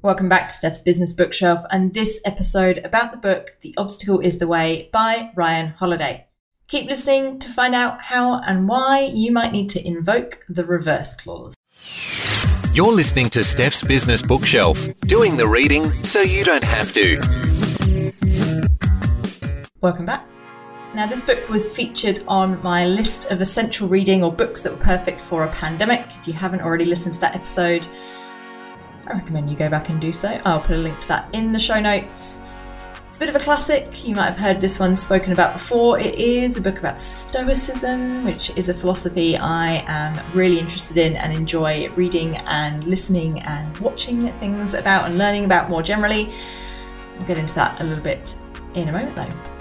Welcome back to Steph's Business Bookshelf and this episode about the book The Obstacle is the Way by Ryan Holiday. Keep listening to find out how and why you might need to invoke the reverse clause. You're listening to Steph's Business Bookshelf, doing the reading so you don't have to. Welcome back. Now, this book was featured on my list of essential reading or books that were perfect for a pandemic. If you haven't already listened to that episode, I recommend you go back and do so. I'll put a link to that in the show notes. It's a bit of a classic. You might have heard this one spoken about before. It is a book about Stoicism, which is a philosophy I am really interested in and enjoy reading and listening and watching things about and learning about more generally. We'll get into that a little bit in a moment though.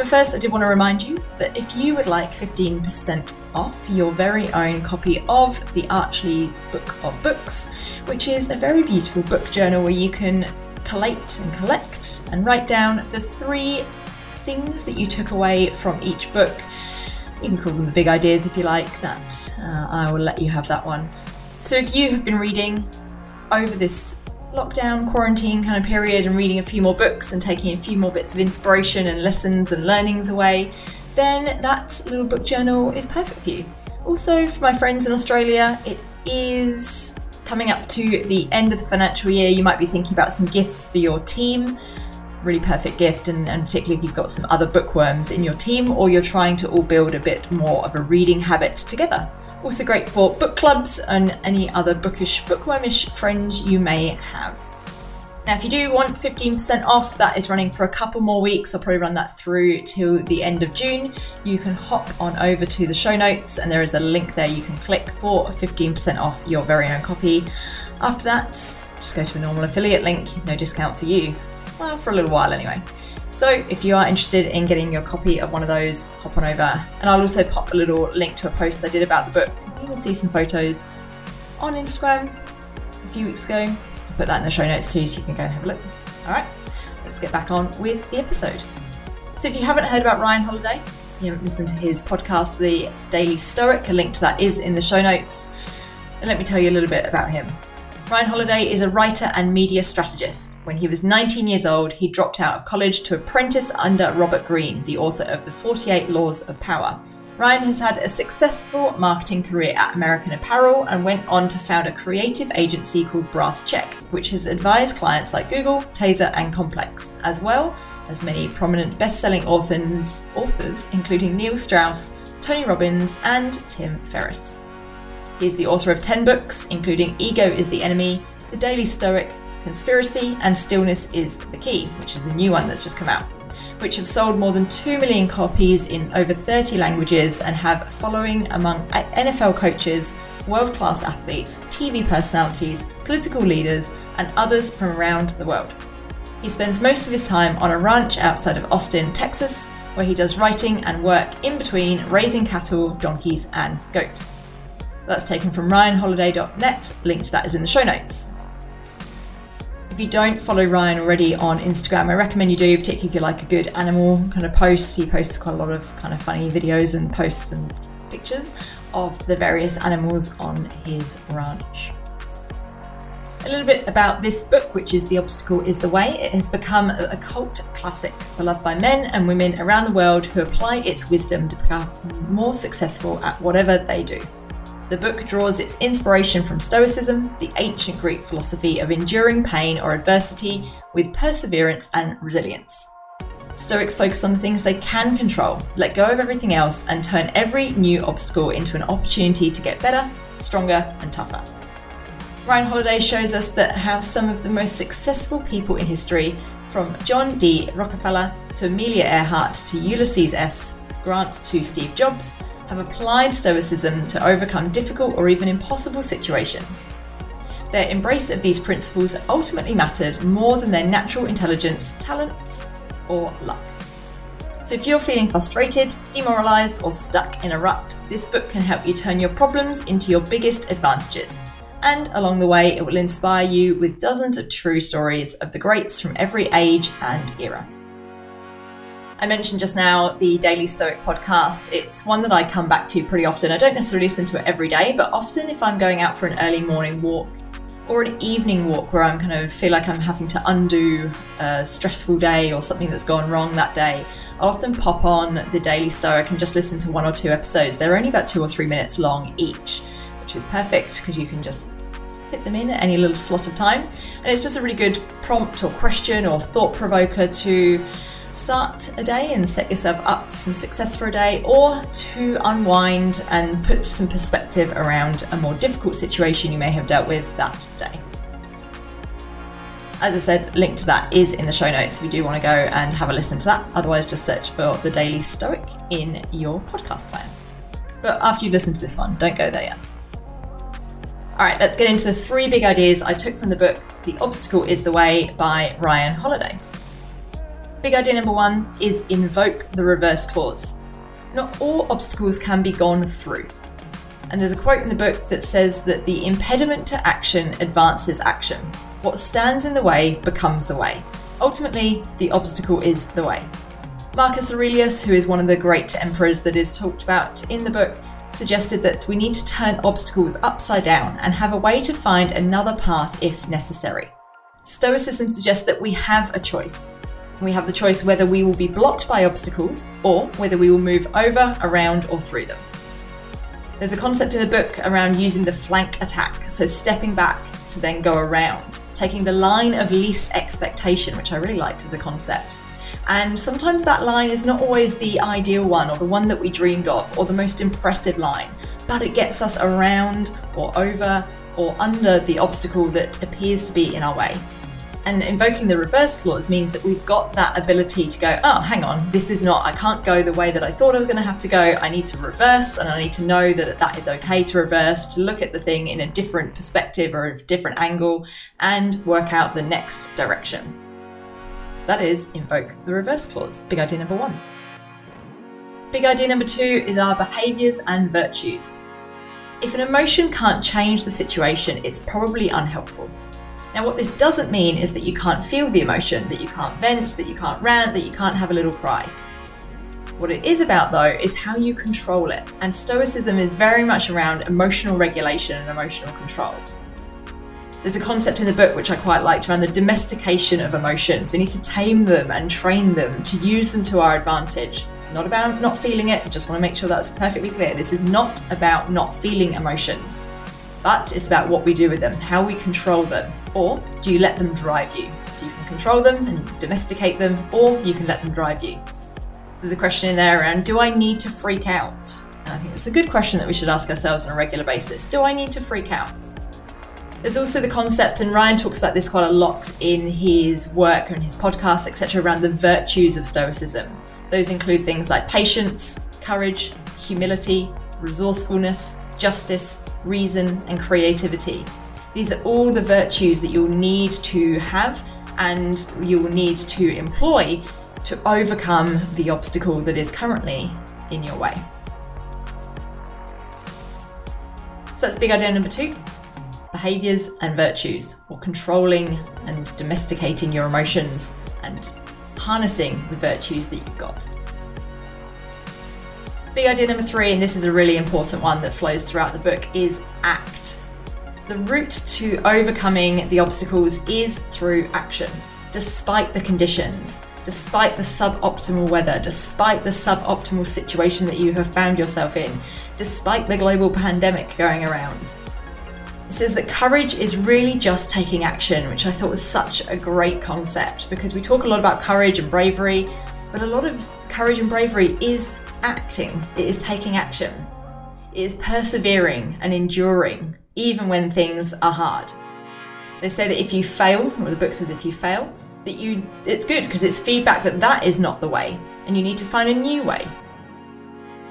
But first, I did want to remind you that if you would like 15% off your very own copy of the Archly Book of Books, which is a very beautiful book journal where you can collate and collect and write down the three things that you took away from each book. You can call them the big ideas if you like, that uh, I will let you have that one. So if you have been reading over this lockdown, quarantine kind of period and reading a few more books and taking a few more bits of inspiration and lessons and learnings away, then that little book journal is perfect for you. Also, for my friends in Australia, it is coming up to the end of the financial year. You might be thinking about some gifts for your team. Really perfect gift, and, and particularly if you've got some other bookworms in your team or you're trying to all build a bit more of a reading habit together. Also great for book clubs and any other bookish, bookwormish friends you may have. Now, if you do want 15% off, that is running for a couple more weeks. I'll probably run that through till the end of June. You can hop on over to the show notes, and there is a link there you can click for 15% off your very own copy. After that, just go to a normal affiliate link, no discount for you. Well, for a little while anyway. So if you are interested in getting your copy of one of those, hop on over. And I'll also pop a little link to a post I did about the book. You can see some photos on Instagram a few weeks ago. I'll put that in the show notes too so you can go and have a look. All right, let's get back on with the episode. So if you haven't heard about Ryan Holiday, you haven't listened to his podcast, The Daily Stoic, a link to that is in the show notes. And let me tell you a little bit about him. Ryan Holiday is a writer and media strategist. When he was 19 years old, he dropped out of college to apprentice under Robert Greene, the author of The 48 Laws of Power. Ryan has had a successful marketing career at American Apparel and went on to found a creative agency called Brass Check, which has advised clients like Google, Taser, and Complex, as well as many prominent best-selling authors, authors including Neil Strauss, Tony Robbins, and Tim Ferriss. He is the author of 10 books, including Ego is the Enemy, The Daily Stoic, Conspiracy, and Stillness is the Key, which is the new one that's just come out, which have sold more than 2 million copies in over 30 languages and have following among NFL coaches, world class athletes, TV personalities, political leaders, and others from around the world. He spends most of his time on a ranch outside of Austin, Texas, where he does writing and work in between raising cattle, donkeys, and goats. That's taken from ryanholiday.net. Link to that is in the show notes. If you don't follow Ryan already on Instagram, I recommend you do, particularly if you like a good animal kind of post. He posts quite a lot of kind of funny videos and posts and pictures of the various animals on his ranch. A little bit about this book, which is The Obstacle is the Way. It has become a cult classic, beloved by men and women around the world who apply its wisdom to become more successful at whatever they do. The book draws its inspiration from Stoicism, the ancient Greek philosophy of enduring pain or adversity with perseverance and resilience. Stoics focus on the things they can control, let go of everything else, and turn every new obstacle into an opportunity to get better, stronger, and tougher. Ryan Holiday shows us that how some of the most successful people in history, from John D. Rockefeller to Amelia Earhart to Ulysses S. Grant to Steve Jobs, have applied Stoicism to overcome difficult or even impossible situations. Their embrace of these principles ultimately mattered more than their natural intelligence, talents, or luck. So, if you're feeling frustrated, demoralized, or stuck in a rut, this book can help you turn your problems into your biggest advantages. And along the way, it will inspire you with dozens of true stories of the greats from every age and era. I mentioned just now the Daily Stoic podcast. It's one that I come back to pretty often. I don't necessarily listen to it every day, but often if I'm going out for an early morning walk or an evening walk where I'm kind of feel like I'm having to undo a stressful day or something that's gone wrong that day, I often pop on the Daily Stoic and just listen to one or two episodes. They're only about two or three minutes long each, which is perfect because you can just fit them in at any little slot of time. And it's just a really good prompt or question or thought provoker to start a day and set yourself up for some success for a day, or to unwind and put some perspective around a more difficult situation you may have dealt with that day. As I said, link to that is in the show notes if you do want to go and have a listen to that. Otherwise, just search for the Daily Stoic in your podcast player. But after you've listened to this one, don't go there yet. All right, let's get into the three big ideas I took from the book The Obstacle is the Way by Ryan Holiday. Big idea number one is invoke the reverse clause. Not all obstacles can be gone through. And there's a quote in the book that says that the impediment to action advances action. What stands in the way becomes the way. Ultimately, the obstacle is the way. Marcus Aurelius, who is one of the great emperors that is talked about in the book, suggested that we need to turn obstacles upside down and have a way to find another path if necessary. Stoicism suggests that we have a choice. We have the choice whether we will be blocked by obstacles or whether we will move over, around, or through them. There's a concept in the book around using the flank attack, so stepping back to then go around, taking the line of least expectation, which I really liked as a concept. And sometimes that line is not always the ideal one or the one that we dreamed of or the most impressive line, but it gets us around or over or under the obstacle that appears to be in our way. And invoking the reverse clause means that we've got that ability to go, oh, hang on, this is not, I can't go the way that I thought I was going to have to go. I need to reverse, and I need to know that that is okay to reverse, to look at the thing in a different perspective or a different angle, and work out the next direction. So that is invoke the reverse clause. Big idea number one. Big idea number two is our behaviours and virtues. If an emotion can't change the situation, it's probably unhelpful. Now, what this doesn't mean is that you can't feel the emotion, that you can't vent, that you can't rant, that you can't have a little cry. What it is about, though, is how you control it. And Stoicism is very much around emotional regulation and emotional control. There's a concept in the book which I quite liked around the domestication of emotions. We need to tame them and train them to use them to our advantage. Not about not feeling it, just want to make sure that's perfectly clear. This is not about not feeling emotions but it's about what we do with them, how we control them. Or do you let them drive you? So you can control them and domesticate them, or you can let them drive you. So there's a question in there around do I need to freak out? And I think it's a good question that we should ask ourselves on a regular basis. Do I need to freak out? There's also the concept, and Ryan talks about this quite a lot in his work and his podcasts, etc., around the virtues of Stoicism. Those include things like patience, courage, humility, resourcefulness, justice, reason, and creativity. These are all the virtues that you'll need to have and you'll need to employ to overcome the obstacle that is currently in your way. So that's big idea number two behaviors and virtues, or controlling and domesticating your emotions and harnessing the virtues that you've got. Big idea number three, and this is a really important one that flows throughout the book, is act. The route to overcoming the obstacles is through action, despite the conditions, despite the suboptimal weather, despite the suboptimal situation that you have found yourself in, despite the global pandemic going around. It says that courage is really just taking action, which I thought was such a great concept because we talk a lot about courage and bravery, but a lot of courage and bravery is acting, it is taking action. It is persevering and enduring, even when things are hard. They say that if you fail, or the book says if you fail, that you it's good because it's feedback that that is not the way, and you need to find a new way.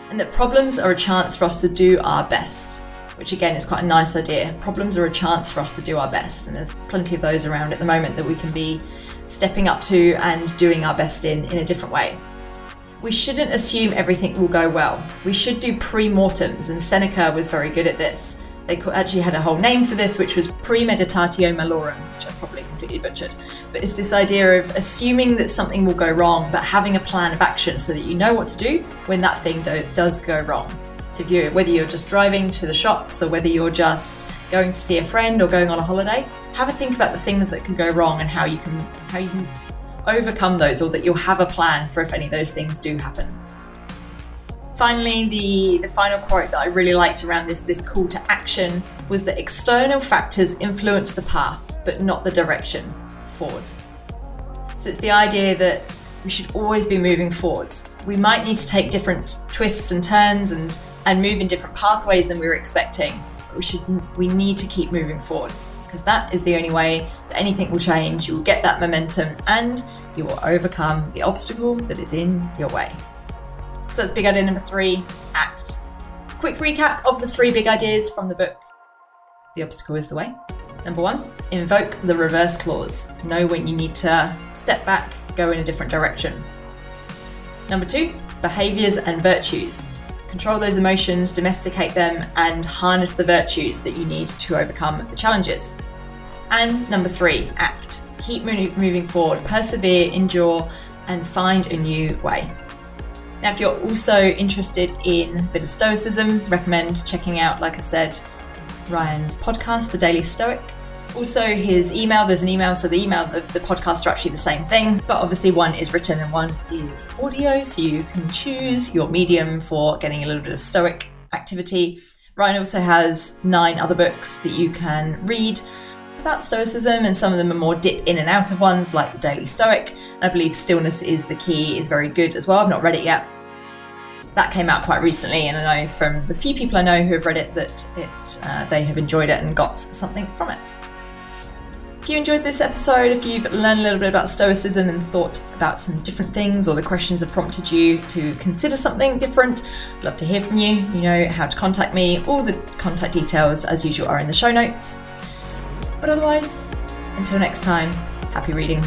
And that problems are a chance for us to do our best, which again is quite a nice idea. Problems are a chance for us to do our best, and there's plenty of those around at the moment that we can be stepping up to and doing our best in in a different way we shouldn't assume everything will go well. We should do pre-mortems, and Seneca was very good at this. They actually had a whole name for this, which was premeditatio malorum, which I've probably completely butchered. But it's this idea of assuming that something will go wrong, but having a plan of action so that you know what to do when that thing do- does go wrong. So you're whether you're just driving to the shops or whether you're just going to see a friend or going on a holiday, have a think about the things that can go wrong and how you can how you can overcome those or that you'll have a plan for if any of those things do happen. Finally, the, the final quote that I really liked around this, this call to action was that external factors influence the path, but not the direction forwards. So it's the idea that we should always be moving forwards. We might need to take different twists and turns and, and move in different pathways than we were expecting, but we should we need to keep moving forwards because that is the only way that anything will change. You will get that momentum and you will overcome the obstacle that is in your way. So that's big idea number three act. Quick recap of the three big ideas from the book The Obstacle is the Way. Number one, invoke the reverse clause. Know when you need to step back, go in a different direction. Number two, behaviors and virtues. Control those emotions, domesticate them, and harness the virtues that you need to overcome the challenges. And number three, act. Keep moving forward, persevere, endure, and find a new way. Now, if you're also interested in a bit of Stoicism, recommend checking out, like I said, Ryan's podcast, The Daily Stoic. Also, his email, there's an email, so the email, the, the podcast are actually the same thing, but obviously one is written and one is audio, so you can choose your medium for getting a little bit of Stoic activity. Ryan also has nine other books that you can read about Stoicism, and some of them are more dip in and out of ones, like the Daily Stoic. I believe Stillness is the Key is very good as well. I've not read it yet. That came out quite recently, and I know from the few people I know who have read it that it uh, they have enjoyed it and got something from it. If you enjoyed this episode, if you've learned a little bit about Stoicism and thought about some different things, or the questions have prompted you to consider something different, I'd love to hear from you. You know how to contact me. All the contact details, as usual, are in the show notes. But otherwise, until next time, happy reading.